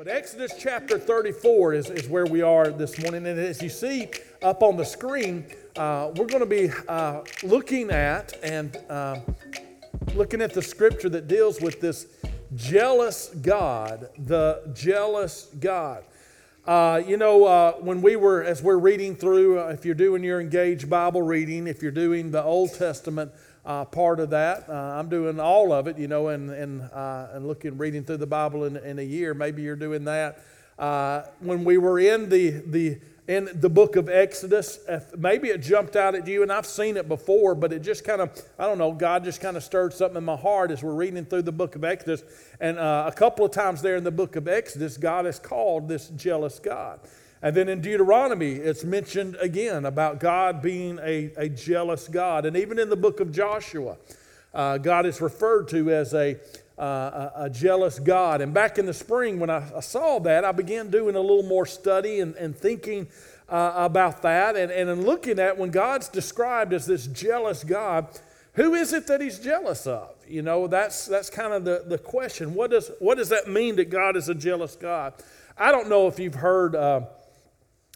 But Exodus chapter 34 is, is where we are this morning. And as you see up on the screen, uh, we're going to be uh, looking at and uh, looking at the scripture that deals with this jealous God, the jealous God. Uh, you know, uh, when we were, as we're reading through, uh, if you're doing your engaged Bible reading, if you're doing the Old Testament uh, part of that. Uh, I'm doing all of it, you know, and, and, uh, and looking, reading through the Bible in, in a year. Maybe you're doing that. Uh, when we were in the, the, in the book of Exodus, maybe it jumped out at you, and I've seen it before, but it just kind of, I don't know, God just kind of stirred something in my heart as we're reading through the book of Exodus. And uh, a couple of times there in the book of Exodus, God is called this jealous God. And then in Deuteronomy, it's mentioned again about God being a, a jealous God. And even in the book of Joshua, uh, God is referred to as a, uh, a, jealous God. And back in the spring, when I, I, saw that, I began doing a little more study and, and thinking uh, about that. And, and in looking at when God's described as this jealous God, who is it that he's jealous of? You know, that's, that's kind of the, the question. What does, what does that mean that God is a jealous God? I don't know if you've heard uh,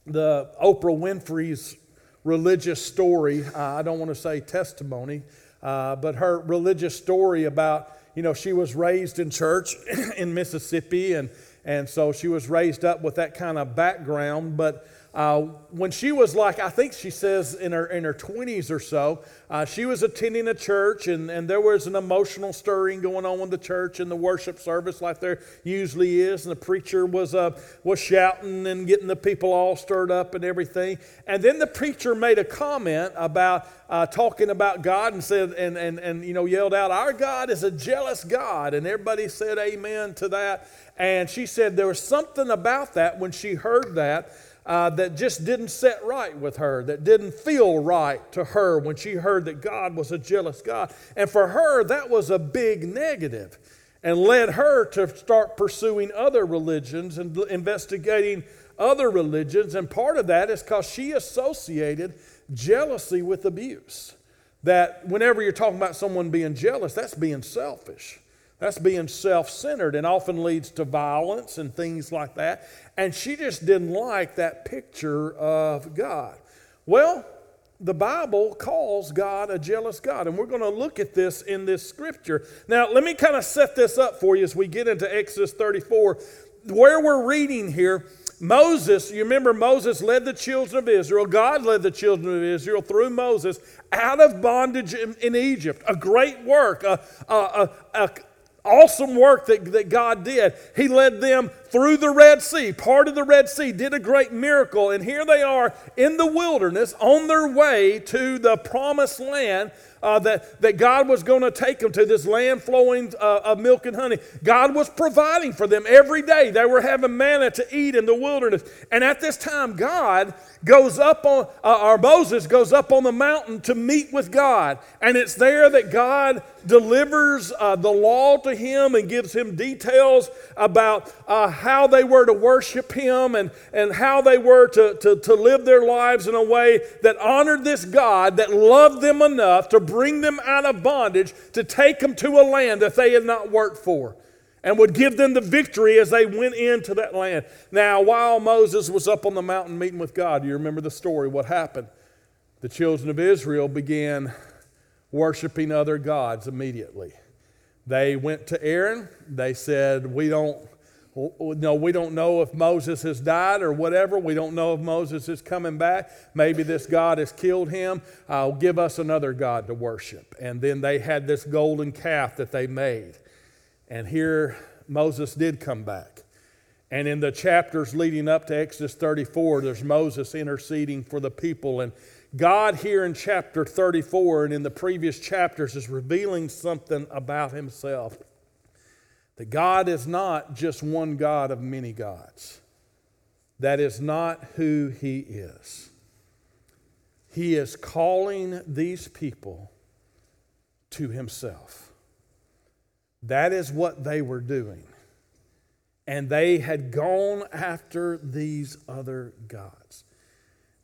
the Oprah Winfrey's religious story. Uh, I don't want to say testimony, uh, but her religious story about, you know, she was raised in church in Mississippi, and, and so she was raised up with that kind of background. But uh, when she was like, I think she says in her, in her 20s or so, uh, she was attending a church and, and there was an emotional stirring going on in the church in the worship service, like there usually is. And the preacher was, uh, was shouting and getting the people all stirred up and everything. And then the preacher made a comment about uh, talking about God and said, and, and, and, you know, yelled out, Our God is a jealous God. And everybody said amen to that. And she said there was something about that when she heard that uh, that just didn't set right with her, that didn't feel right to her when she heard that God was a jealous God. And for her, that was a big negative and led her to start pursuing other religions and investigating other religions. And part of that is because she associated jealousy with abuse. That whenever you're talking about someone being jealous, that's being selfish. That's being self centered and often leads to violence and things like that. And she just didn't like that picture of God. Well, the Bible calls God a jealous God, and we're going to look at this in this scripture. Now, let me kind of set this up for you as we get into Exodus 34. Where we're reading here, Moses, you remember Moses led the children of Israel, God led the children of Israel through Moses out of bondage in, in Egypt. A great work, a, a, a, awesome work that, that God did. He led them through the Red Sea, part of the Red Sea, did a great miracle. And here they are in the wilderness on their way to the promised land uh, that, that God was going to take them to this land flowing uh, of milk and honey. God was providing for them every day. They were having manna to eat in the wilderness. And at this time, God goes up on, uh, or Moses goes up on the mountain to meet with God. And it's there that God delivers uh, the law to him and gives him details about uh, how they were to worship him and, and how they were to, to, to live their lives in a way that honored this God, that loved them enough to bring them out of bondage, to take them to a land that they had not worked for, and would give them the victory as they went into that land. Now, while Moses was up on the mountain meeting with God, you remember the story, what happened? The children of Israel began worshiping other gods immediately. They went to Aaron, they said, We don't no, we don't know if Moses has died or whatever. We don't know if Moses is coming back. Maybe this God has killed him. Uh, give us another God to worship. And then they had this golden calf that they made. And here Moses did come back. And in the chapters leading up to Exodus 34, there's Moses interceding for the people. And God, here in chapter 34 and in the previous chapters, is revealing something about himself. That God is not just one God of many gods. That is not who He is. He is calling these people to Himself. That is what they were doing. And they had gone after these other gods.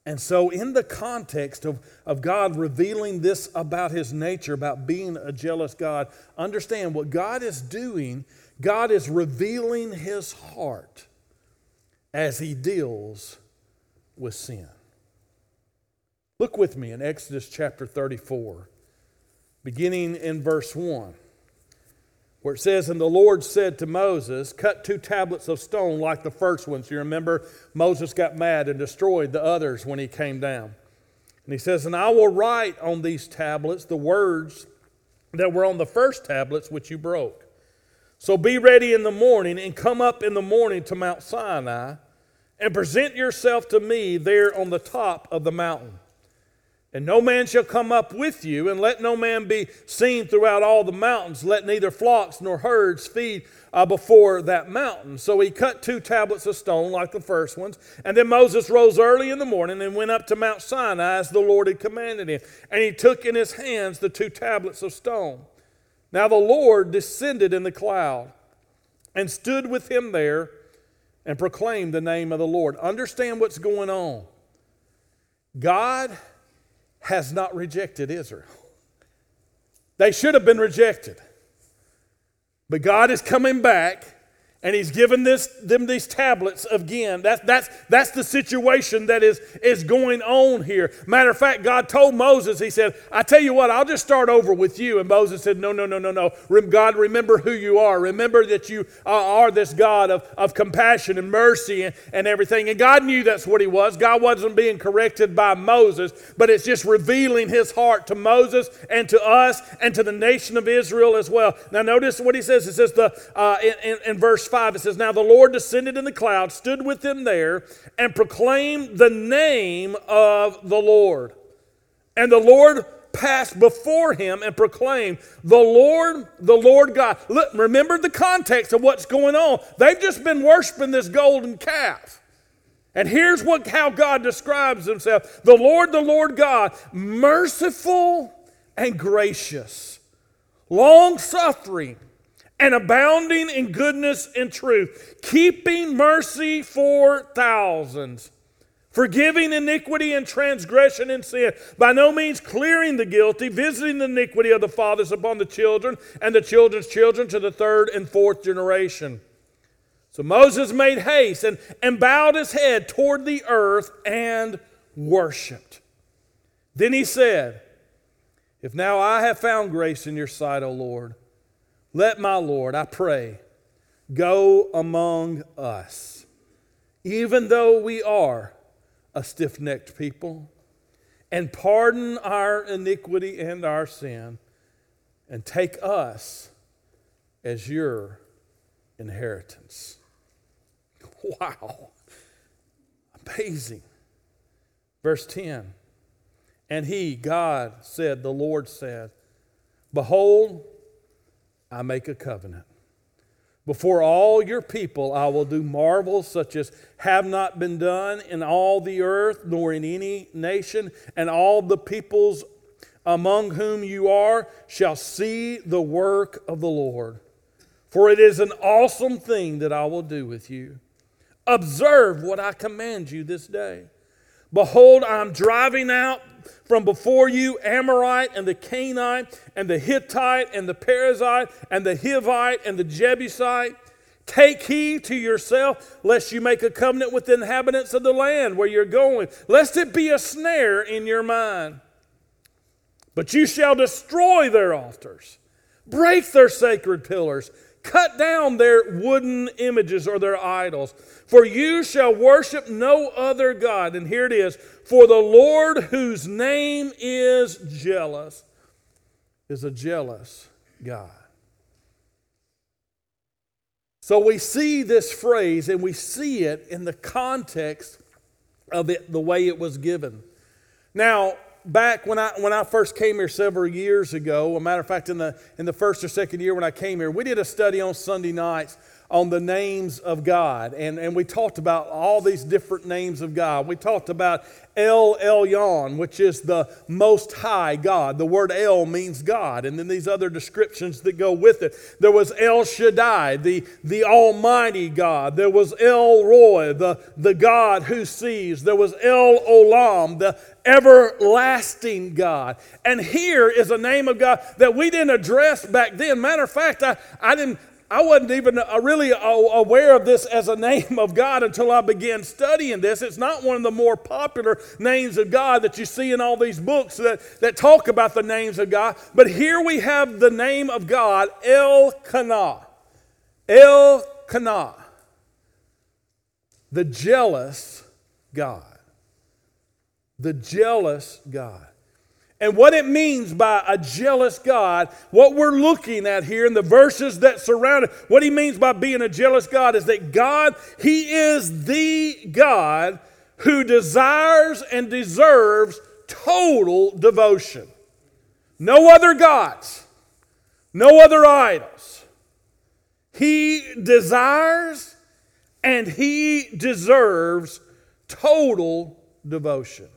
And so, in the context of, of God revealing this about his nature, about being a jealous God, understand what God is doing, God is revealing his heart as he deals with sin. Look with me in Exodus chapter 34, beginning in verse 1, where it says, And the Lord said to Moses, Cut two tablets of stone like the first ones. You remember Moses got mad and destroyed the others when he came down. And he says, And I will write on these tablets the words that were on the first tablets which you broke. So be ready in the morning and come up in the morning to Mount Sinai and present yourself to me there on the top of the mountain. And no man shall come up with you, and let no man be seen throughout all the mountains. Let neither flocks nor herds feed uh, before that mountain. So he cut two tablets of stone like the first ones. And then Moses rose early in the morning and went up to Mount Sinai as the Lord had commanded him. And he took in his hands the two tablets of stone. Now the Lord descended in the cloud and stood with him there and proclaimed the name of the Lord. Understand what's going on. God has not rejected Israel. They should have been rejected. But God is coming back and he's given this, them these tablets again. That's, that's, that's the situation that is, is going on here. Matter of fact, God told Moses, He said, I tell you what, I'll just start over with you. And Moses said, No, no, no, no, no. God, remember who you are. Remember that you are this God of, of compassion and mercy and, and everything. And God knew that's what He was. God wasn't being corrected by Moses, but it's just revealing His heart to Moses and to us and to the nation of Israel as well. Now, notice what He says. It says the, uh, in, in, in verse 5, it says, Now the Lord descended in the cloud, stood with them there, and proclaimed the name of the Lord. And the Lord passed before him and proclaimed, The Lord, the Lord God. Look, remember the context of what's going on. They've just been worshiping this golden calf. And here's what, how God describes himself The Lord, the Lord God, merciful and gracious, long suffering and abounding in goodness and truth, keeping mercy for thousands, forgiving iniquity and transgression and sin, by no means clearing the guilty, visiting the iniquity of the fathers upon the children and the children's children to the third and fourth generation. So Moses made haste and, and bowed his head toward the earth and worshiped. Then he said, If now I have found grace in your sight, O Lord, let my Lord, I pray, go among us, even though we are a stiff necked people, and pardon our iniquity and our sin, and take us as your inheritance. Wow. Amazing. Verse 10 And he, God, said, the Lord said, Behold, I make a covenant. Before all your people, I will do marvels such as have not been done in all the earth, nor in any nation, and all the peoples among whom you are shall see the work of the Lord. For it is an awesome thing that I will do with you. Observe what I command you this day. Behold, I'm driving out from before you Amorite and the Canaanite and the Hittite and the Perizzite and the Hivite and the Jebusite. Take heed to yourself, lest you make a covenant with the inhabitants of the land where you're going, lest it be a snare in your mind. But you shall destroy their altars, break their sacred pillars, cut down their wooden images or their idols. For you shall worship no other God. And here it is For the Lord, whose name is jealous, is a jealous God. So we see this phrase and we see it in the context of it, the way it was given. Now, back when I, when I first came here several years ago, a matter of fact, in the, in the first or second year when I came here, we did a study on Sunday nights on the names of God. And, and we talked about all these different names of God. We talked about El Elyon, which is the most high God. The word El means God. And then these other descriptions that go with it. There was El Shaddai, the, the Almighty God. There was El Roi, the, the God who sees. There was El Olam, the everlasting God. And here is a name of God that we didn't address back then. Matter of fact, I, I didn't I wasn't even uh, really aware of this as a name of God until I began studying this. It's not one of the more popular names of God that you see in all these books that, that talk about the names of God. But here we have the name of God, El Kana. El Kana. The jealous God. The jealous God. And what it means by a jealous God, what we're looking at here in the verses that surround it, what he means by being a jealous God is that God, he is the God who desires and deserves total devotion. No other gods, no other idols. He desires and he deserves total devotion.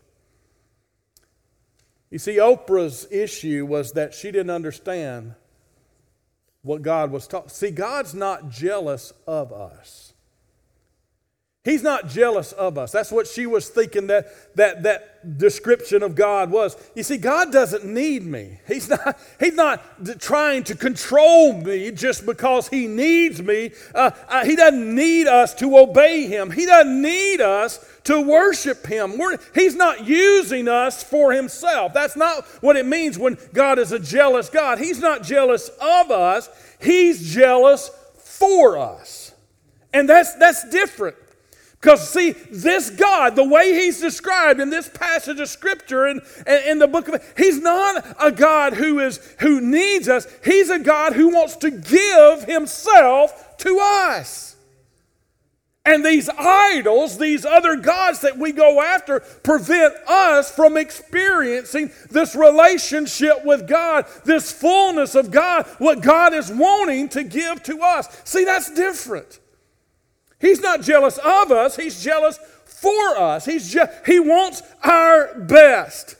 You see, Oprah's issue was that she didn't understand what God was talking. See, God's not jealous of us. He's not jealous of us. That's what she was thinking that, that, that description of God was. You see, God doesn't need me. He's not, he's not trying to control me just because He needs me. Uh, uh, he doesn't need us to obey Him, He doesn't need us to worship Him. We're, he's not using us for Himself. That's not what it means when God is a jealous God. He's not jealous of us, He's jealous for us. And that's, that's different. Because, see, this God, the way He's described in this passage of Scripture and in, in the book of, He's not a God who, is, who needs us. He's a God who wants to give Himself to us. And these idols, these other gods that we go after, prevent us from experiencing this relationship with God, this fullness of God, what God is wanting to give to us. See, that's different. He's not jealous of us, He's jealous for us. He's je- he wants our best.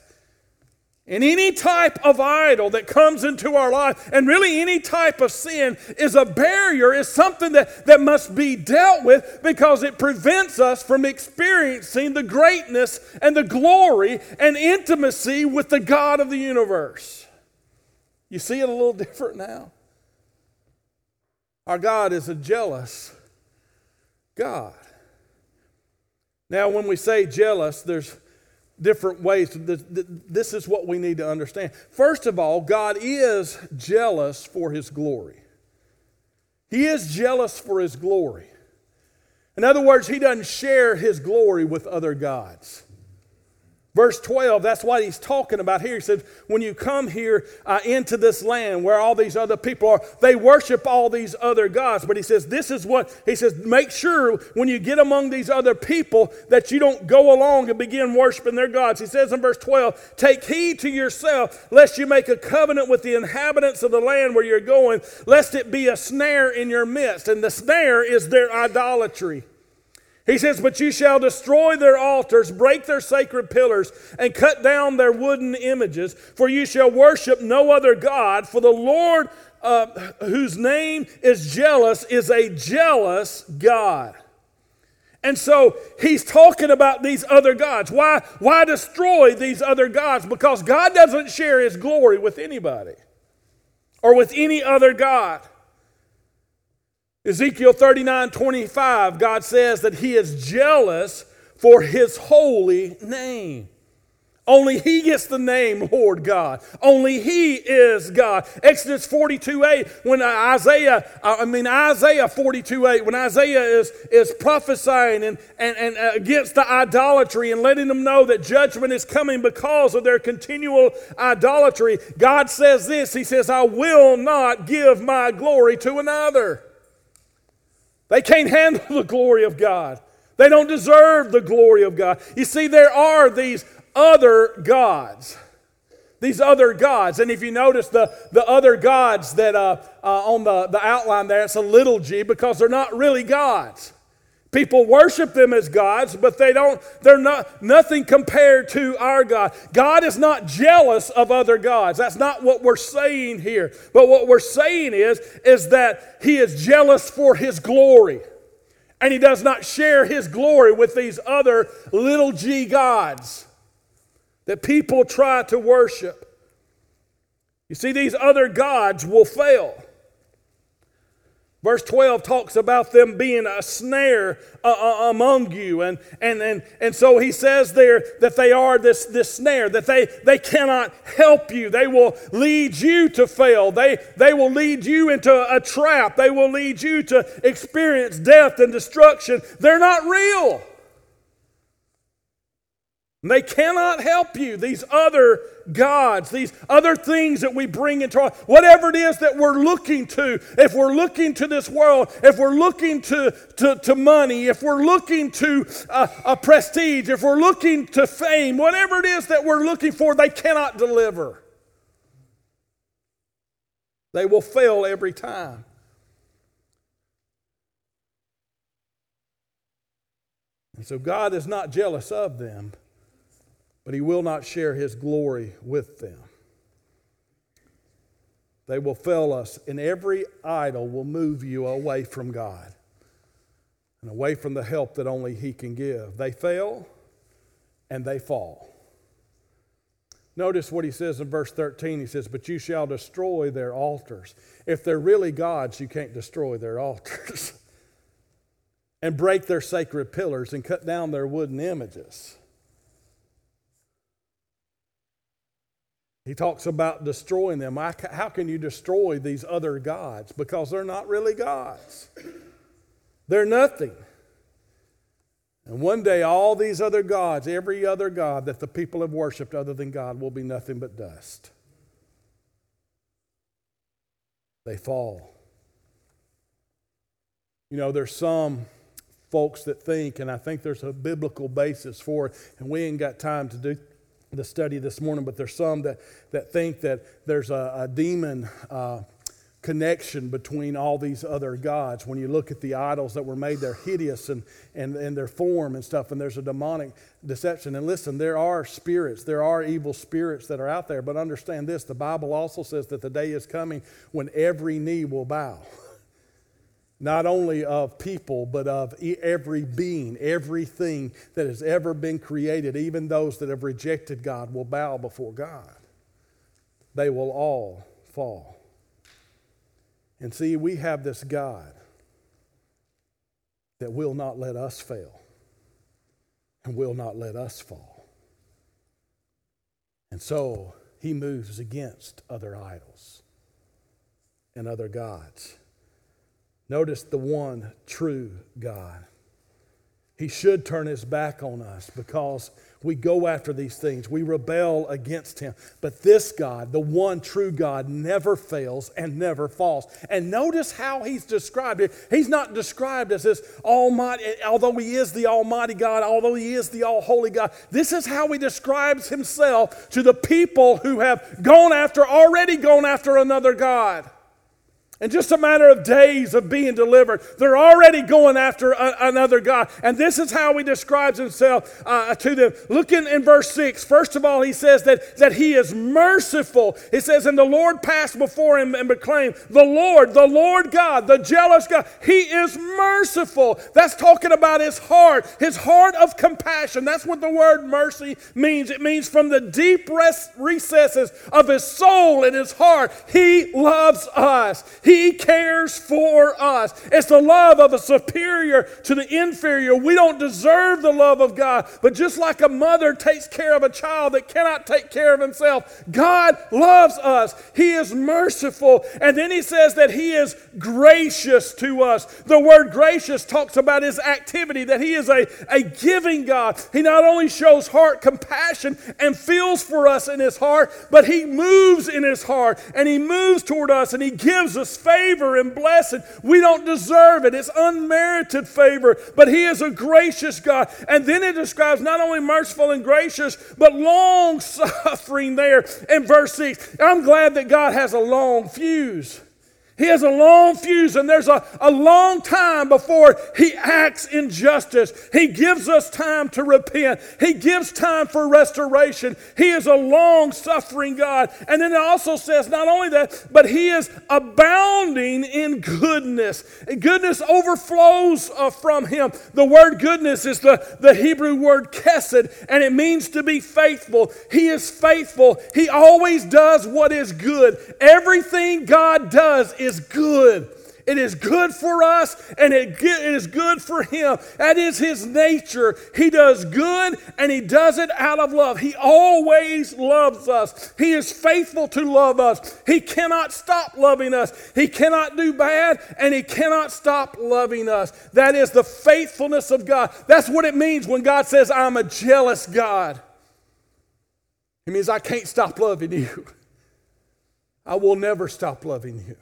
And any type of idol that comes into our life, and really any type of sin, is a barrier, is something that, that must be dealt with because it prevents us from experiencing the greatness and the glory and intimacy with the God of the universe. You see it a little different now? Our God is a jealous God. Now, when we say jealous, there's different ways. This is what we need to understand. First of all, God is jealous for his glory. He is jealous for his glory. In other words, he doesn't share his glory with other gods. Verse 12, that's what he's talking about here. He said, When you come here uh, into this land where all these other people are, they worship all these other gods. But he says, This is what, he says, make sure when you get among these other people that you don't go along and begin worshiping their gods. He says in verse 12, Take heed to yourself, lest you make a covenant with the inhabitants of the land where you're going, lest it be a snare in your midst. And the snare is their idolatry. He says, But you shall destroy their altars, break their sacred pillars, and cut down their wooden images, for you shall worship no other God, for the Lord, uh, whose name is jealous, is a jealous God. And so he's talking about these other gods. Why, why destroy these other gods? Because God doesn't share his glory with anybody or with any other God. Ezekiel 39 25, God says that He is jealous for His holy name. Only He gets the name Lord God. Only He is God. Exodus 42 8, when Isaiah, I mean Isaiah 42 8, when Isaiah is, is prophesying and, and, and against the idolatry and letting them know that judgment is coming because of their continual idolatry, God says this He says, I will not give my glory to another. They can't handle the glory of God. They don't deserve the glory of God. You see, there are these other gods. These other gods. And if you notice the, the other gods that uh, uh, on the, the outline there, it's a little g because they're not really gods. People worship them as gods, but they don't, they're not nothing compared to our God. God is not jealous of other gods. That's not what we're saying here. But what we're saying is, is that he is jealous for his glory. And he does not share his glory with these other little g gods that people try to worship. You see, these other gods will fail. Verse 12 talks about them being a snare uh, uh, among you. And, and, and, and so he says there that they are this, this snare, that they, they cannot help you. They will lead you to fail. They, they will lead you into a trap. They will lead you to experience death and destruction. They're not real. They cannot help you. These other gods, these other things that we bring into our, whatever it is that we're looking to, if we're looking to this world, if we're looking to, to, to money, if we're looking to uh, a prestige, if we're looking to fame, whatever it is that we're looking for, they cannot deliver. They will fail every time. And so God is not jealous of them but he will not share his glory with them. They will fail us, and every idol will move you away from God and away from the help that only he can give. They fail and they fall. Notice what he says in verse 13. He says, But you shall destroy their altars. If they're really gods, you can't destroy their altars. and break their sacred pillars and cut down their wooden images. He talks about destroying them. How can you destroy these other gods? Because they're not really gods, they're nothing. And one day, all these other gods, every other God that the people have worshiped other than God, will be nothing but dust. They fall. You know, there's some folks that think, and I think there's a biblical basis for it, and we ain't got time to do the study this morning, but there's some that, that think that there's a, a demon uh, connection between all these other gods. When you look at the idols that were made, they're hideous and, and, and their form and stuff, and there's a demonic deception. And listen, there are spirits, there are evil spirits that are out there, but understand this the Bible also says that the day is coming when every knee will bow not only of people, but of every being, everything that has ever been created, even those that have rejected God will bow before God. They will all fall. And see, we have this God that will not let us fail and will not let us fall. And so he moves against other idols and other gods. Notice the one true God. He should turn his back on us because we go after these things. We rebel against him. But this God, the one true God, never fails and never falls. And notice how he's described. He's not described as this almighty, although he is the almighty God, although he is the all holy God. This is how he describes himself to the people who have gone after, already gone after another God. In just a matter of days of being delivered, they're already going after a, another God. And this is how he describes himself uh, to them. Look in, in verse 6. First of all, he says that, that he is merciful. He says, And the Lord passed before him and proclaimed, The Lord, the Lord God, the jealous God, he is merciful. That's talking about his heart, his heart of compassion. That's what the word mercy means. It means from the deep recesses of his soul and his heart, he loves us. He he cares for us. It's the love of a superior to the inferior. We don't deserve the love of God, but just like a mother takes care of a child that cannot take care of himself, God loves us. He is merciful. And then he says that he is gracious to us. The word gracious talks about his activity, that he is a, a giving God. He not only shows heart compassion and feels for us in his heart, but he moves in his heart and he moves toward us and he gives us favor and blessing. We don't deserve it, it's unmerited favor, but He is a gracious God. And then it describes not only merciful and gracious, but long suffering there in verse 6. I'm glad that God has a long fuse. He has a long fuse, and there's a, a long time before he acts in justice. He gives us time to repent. He gives time for restoration. He is a long suffering God. And then it also says not only that, but he is abounding in goodness. Goodness overflows uh, from him. The word goodness is the, the Hebrew word chesed, and it means to be faithful. He is faithful. He always does what is good. Everything God does is good. It is good for us and it, it is good for him. That is his nature. He does good and he does it out of love. He always loves us. He is faithful to love us. He cannot stop loving us. He cannot do bad and he cannot stop loving us. That is the faithfulness of God. That's what it means when God says, I'm a jealous God. It means I can't stop loving you. I will never stop loving you.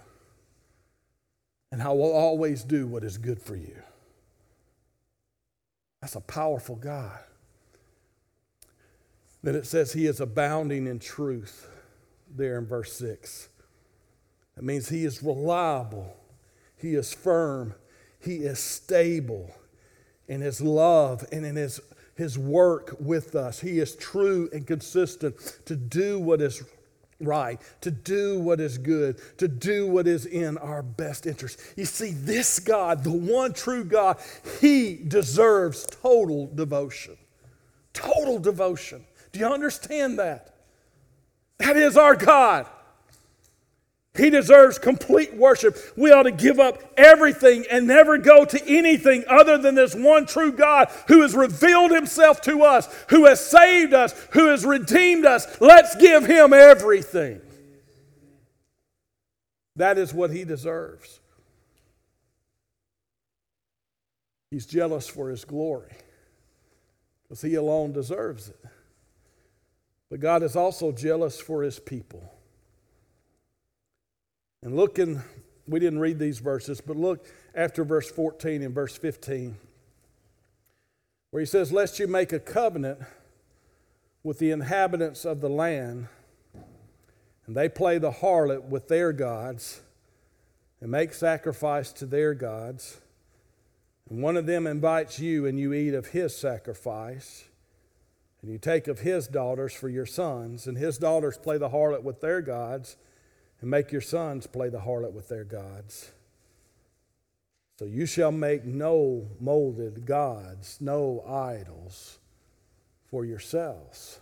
And I will always do what is good for you. That's a powerful God. Then it says he is abounding in truth there in verse 6. That means he is reliable, he is firm, he is stable in his love and in his, his work with us. He is true and consistent to do what is right, to do what is good, to do what is in our best interest. You see, this God, the one true God, He deserves total devotion. Total devotion. Do you understand that? That is our God. He deserves complete worship. We ought to give up everything and never go to anything other than this one true God who has revealed himself to us, who has saved us, who has redeemed us. Let's give him everything. That is what he deserves. He's jealous for his glory because he alone deserves it. But God is also jealous for his people. And looking, we didn't read these verses, but look after verse 14 and verse 15, where he says, Lest you make a covenant with the inhabitants of the land, and they play the harlot with their gods, and make sacrifice to their gods, and one of them invites you, and you eat of his sacrifice. And you take of his daughters for your sons, and his daughters play the harlot with their gods, and make your sons play the harlot with their gods. So you shall make no molded gods, no idols for yourselves.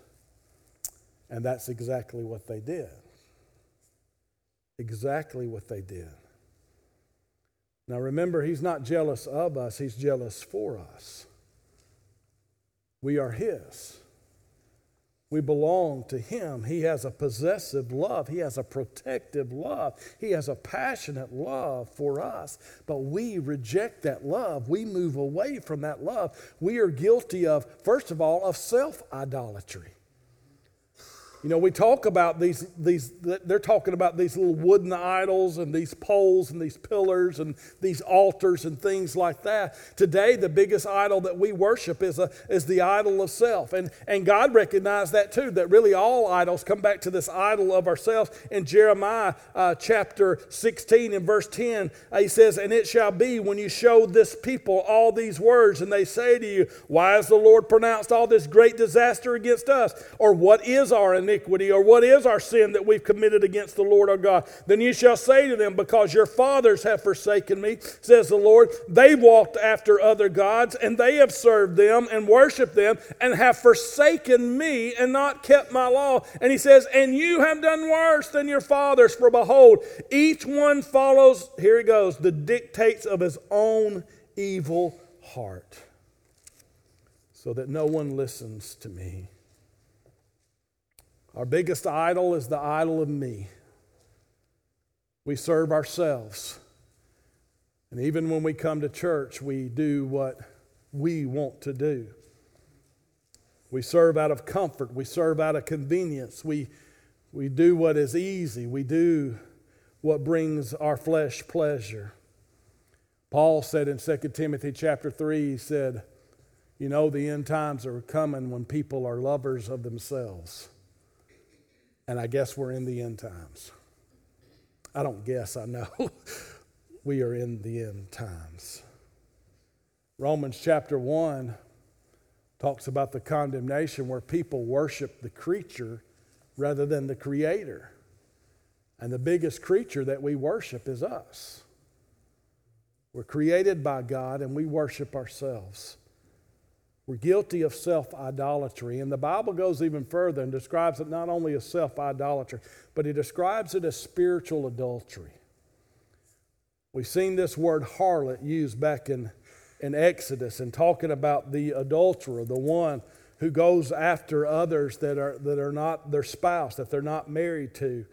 And that's exactly what they did. Exactly what they did. Now remember, he's not jealous of us, he's jealous for us. We are his. We belong to Him. He has a possessive love. He has a protective love. He has a passionate love for us. But we reject that love. We move away from that love. We are guilty of, first of all, of self idolatry. You know, we talk about these, these, they're talking about these little wooden idols and these poles and these pillars and these altars and things like that. Today, the biggest idol that we worship is, a, is the idol of self. And, and God recognized that too, that really all idols come back to this idol of ourselves. In Jeremiah uh, chapter 16 and verse 10, uh, he says, And it shall be when you show this people all these words, and they say to you, Why has the Lord pronounced all this great disaster against us? Or what is our iniquity, or what is our sin that we've committed against the Lord our God? Then you shall say to them, Because your fathers have forsaken me, says the Lord, they walked after other gods, and they have served them and worshiped them, and have forsaken me and not kept my law. And he says, And you have done worse than your fathers, for behold, each one follows, here he goes, the dictates of his own evil heart, so that no one listens to me. Our biggest idol is the idol of me. We serve ourselves. And even when we come to church, we do what we want to do. We serve out of comfort. We serve out of convenience. We, we do what is easy. We do what brings our flesh pleasure. Paul said in 2 Timothy chapter 3, he said, You know, the end times are coming when people are lovers of themselves. And I guess we're in the end times. I don't guess, I know. we are in the end times. Romans chapter 1 talks about the condemnation where people worship the creature rather than the creator. And the biggest creature that we worship is us. We're created by God and we worship ourselves. We're guilty of self idolatry. And the Bible goes even further and describes it not only as self idolatry, but it describes it as spiritual adultery. We've seen this word harlot used back in, in Exodus and talking about the adulterer, the one who goes after others that are, that are not their spouse, that they're not married to.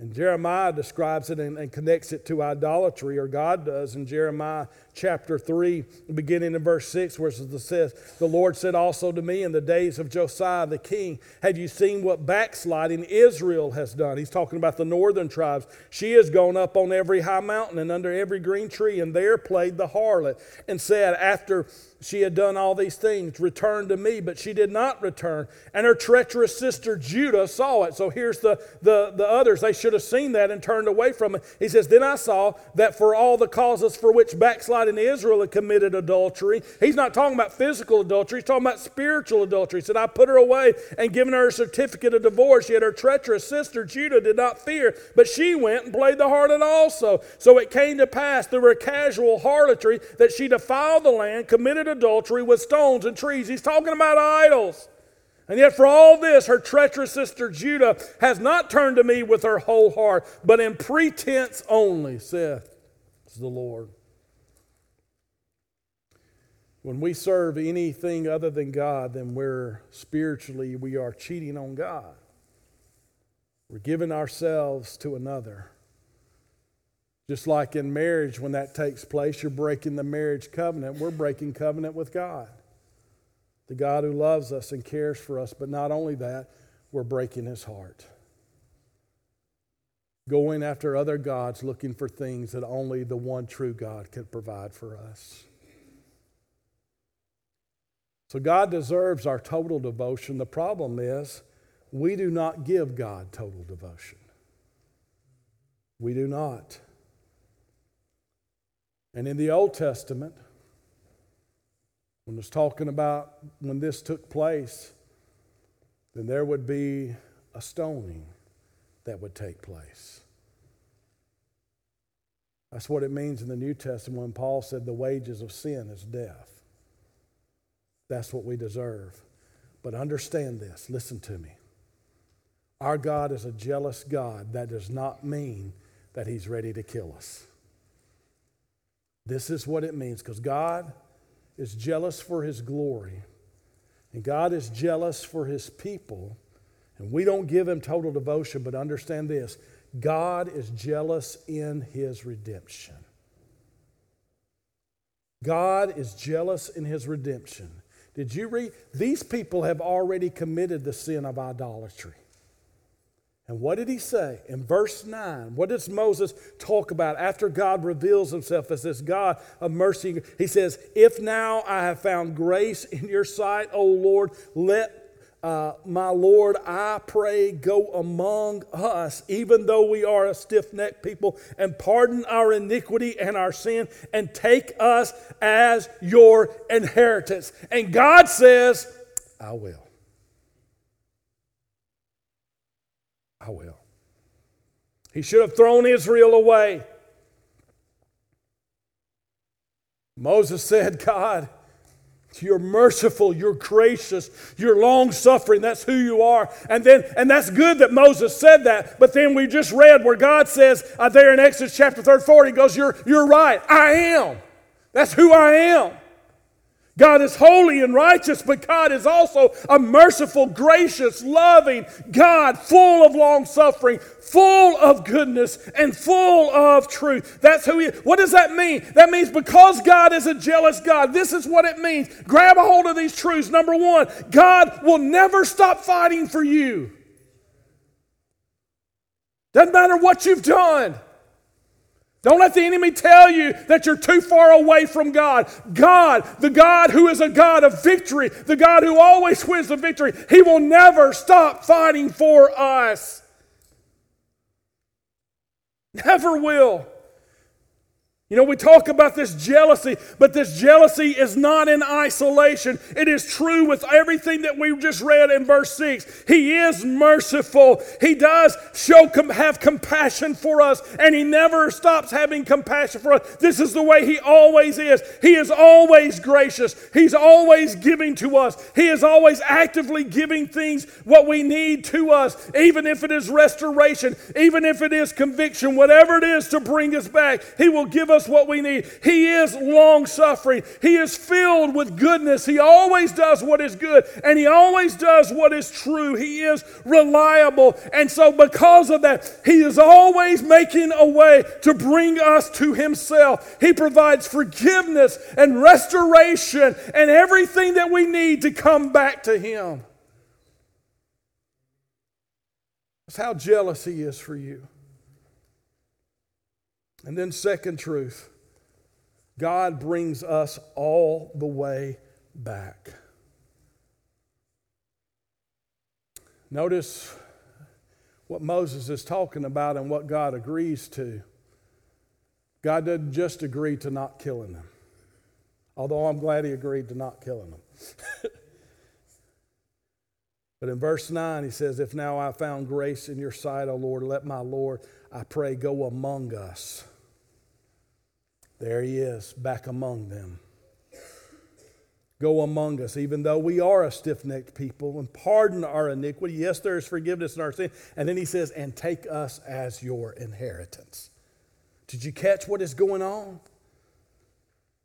And Jeremiah describes it and, and, connects it to idolatry, or God does in Jeremiah chapter 3, beginning in verse 6, where it says, The Lord said also to me in the days of Josiah the king, Have you seen what backsliding Israel has done? He's talking about the northern tribes. She has gone up on every high mountain and under every green tree, and there played the harlot, and said, After she had done all these things, returned to me, but she did not return. And her treacherous sister Judah saw it. So here's the, the, the others. They should have seen that and turned away from it. He says, Then I saw that for all the causes for which backsliding Israel had committed adultery, he's not talking about physical adultery, he's talking about spiritual adultery. He said, I put her away and given her a certificate of divorce. Yet her treacherous sister Judah did not fear, but she went and played the harlot also. So it came to pass through her casual harlotry that she defiled the land, committed adultery with stones and trees. He's talking about idols. And yet, for all this, her treacherous sister Judah has not turned to me with her whole heart, but in pretense only, saith the Lord. When we serve anything other than God, then we're spiritually, we are cheating on God. We're giving ourselves to another. Just like in marriage, when that takes place, you're breaking the marriage covenant. We're breaking covenant with God, the God who loves us and cares for us. But not only that, we're breaking his heart. Going after other gods, looking for things that only the one true God can provide for us. So God deserves our total devotion. The problem is, we do not give God total devotion. We do not. And in the Old Testament, when it's talking about when this took place, then there would be a stoning that would take place. That's what it means in the New Testament when Paul said the wages of sin is death. That's what we deserve. But understand this listen to me. Our God is a jealous God. That does not mean that He's ready to kill us. This is what it means because God is jealous for his glory, and God is jealous for his people. And we don't give him total devotion, but understand this God is jealous in his redemption. God is jealous in his redemption. Did you read? These people have already committed the sin of idolatry. And what did he say? In verse 9, what does Moses talk about after God reveals himself as this God of mercy? He says, If now I have found grace in your sight, O Lord, let uh, my Lord, I pray, go among us, even though we are a stiff necked people, and pardon our iniquity and our sin, and take us as your inheritance. And God says, I will. I will. He should have thrown Israel away. Moses said, God, you're merciful, you're gracious, you're long suffering. That's who you are. And then, and that's good that Moses said that. But then we just read where God says uh, there in Exodus chapter 34, He goes, You're, you're right. I am. That's who I am. God is holy and righteous, but God is also a merciful, gracious, loving God, full of long suffering, full of goodness, and full of truth. That's who He is. What does that mean? That means because God is a jealous God, this is what it means. Grab a hold of these truths. Number one, God will never stop fighting for you. Doesn't matter what you've done. Don't let the enemy tell you that you're too far away from God. God, the God who is a God of victory, the God who always wins the victory, He will never stop fighting for us. Never will. You know, we talk about this jealousy, but this jealousy is not in isolation. It is true with everything that we just read in verse 6. He is merciful. He does show have compassion for us, and he never stops having compassion for us. This is the way he always is. He is always gracious. He's always giving to us. He is always actively giving things what we need to us, even if it is restoration, even if it is conviction, whatever it is to bring us back. He will give us what we need. He is long suffering. He is filled with goodness. He always does what is good and he always does what is true. He is reliable. And so, because of that, he is always making a way to bring us to himself. He provides forgiveness and restoration and everything that we need to come back to him. That's how jealous he is for you. And then, second truth God brings us all the way back. Notice what Moses is talking about and what God agrees to. God doesn't just agree to not killing them, although I'm glad he agreed to not killing them. but in verse 9, he says, If now I found grace in your sight, O Lord, let my Lord, I pray, go among us there he is, back among them. Go among us, even though we are a stiff necked people, and pardon our iniquity. Yes, there is forgiveness in our sin. And then he says, and take us as your inheritance. Did you catch what is going on?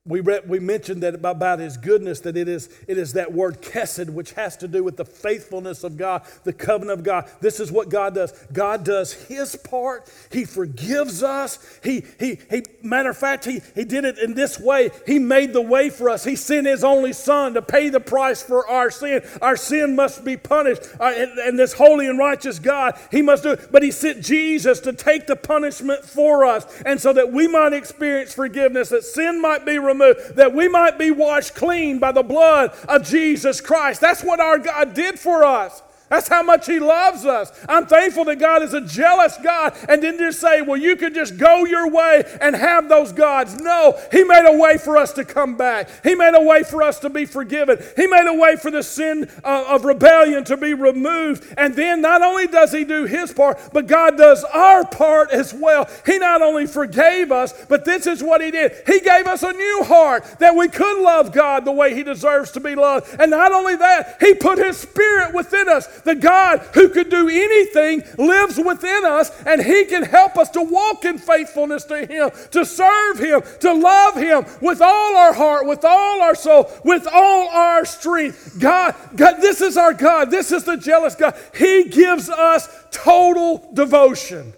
We, read, we mentioned that about his goodness, that it is, it is that word chesed, which has to do with the faithfulness of God, the covenant of God. This is what God does. God does his part. He forgives us. He, he, he matter of fact, he, he did it in this way. He made the way for us. He sent his only son to pay the price for our sin. Our sin must be punished. Uh, and, and this holy and righteous God, he must do it. But he sent Jesus to take the punishment for us. And so that we might experience forgiveness, that sin might be removed, that we might be washed clean by the blood of Jesus Christ. That's what our God did for us. That's how much He loves us. I'm thankful that God is a jealous God and didn't just say, well, you can just go your way and have those gods. No, He made a way for us to come back. He made a way for us to be forgiven. He made a way for the sin uh, of rebellion to be removed. And then not only does He do His part, but God does our part as well. He not only forgave us, but this is what He did He gave us a new heart that we could love God the way He deserves to be loved. And not only that, He put His Spirit within us the God who could do anything lives within us, and He can help us to walk in faithfulness to Him, to serve Him, to love Him with all our heart, with all our soul, with all our strength. God, God, this is our God. This is the jealous God. He gives us total devotion.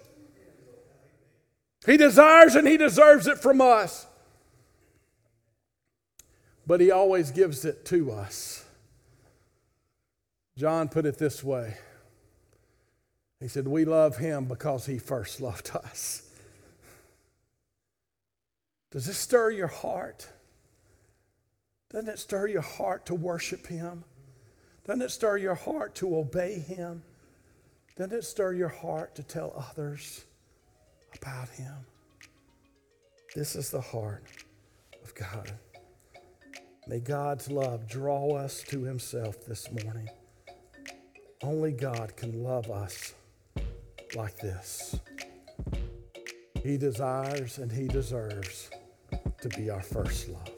He desires and He deserves it from us. But He always gives it to us. John put it this way He said, We love him because he first loved us. Does this stir your heart? Doesn't it stir your heart to worship him? Doesn't it stir your heart to obey him? Doesn't it stir your heart to tell others about him? This is the heart of God. May God's love draw us to himself this morning. Only God can love us like this. He desires and He deserves to be our first love.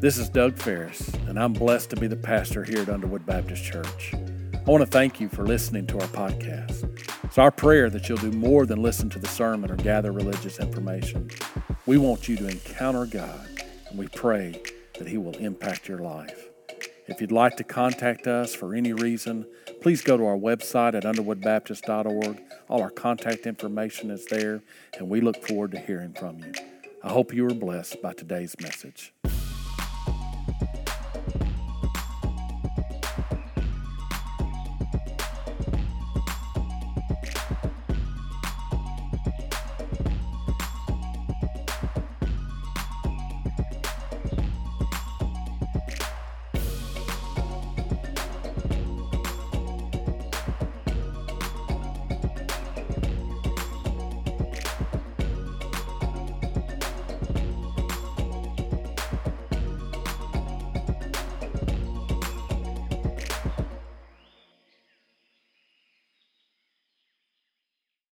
This is Doug Ferris, and I'm blessed to be the pastor here at Underwood Baptist Church. I want to thank you for listening to our podcast. It's our prayer that you'll do more than listen to the sermon or gather religious information. We want you to encounter God and we pray that He will impact your life. If you'd like to contact us for any reason, please go to our website at underwoodbaptist.org. All our contact information is there, and we look forward to hearing from you. I hope you were blessed by today's message.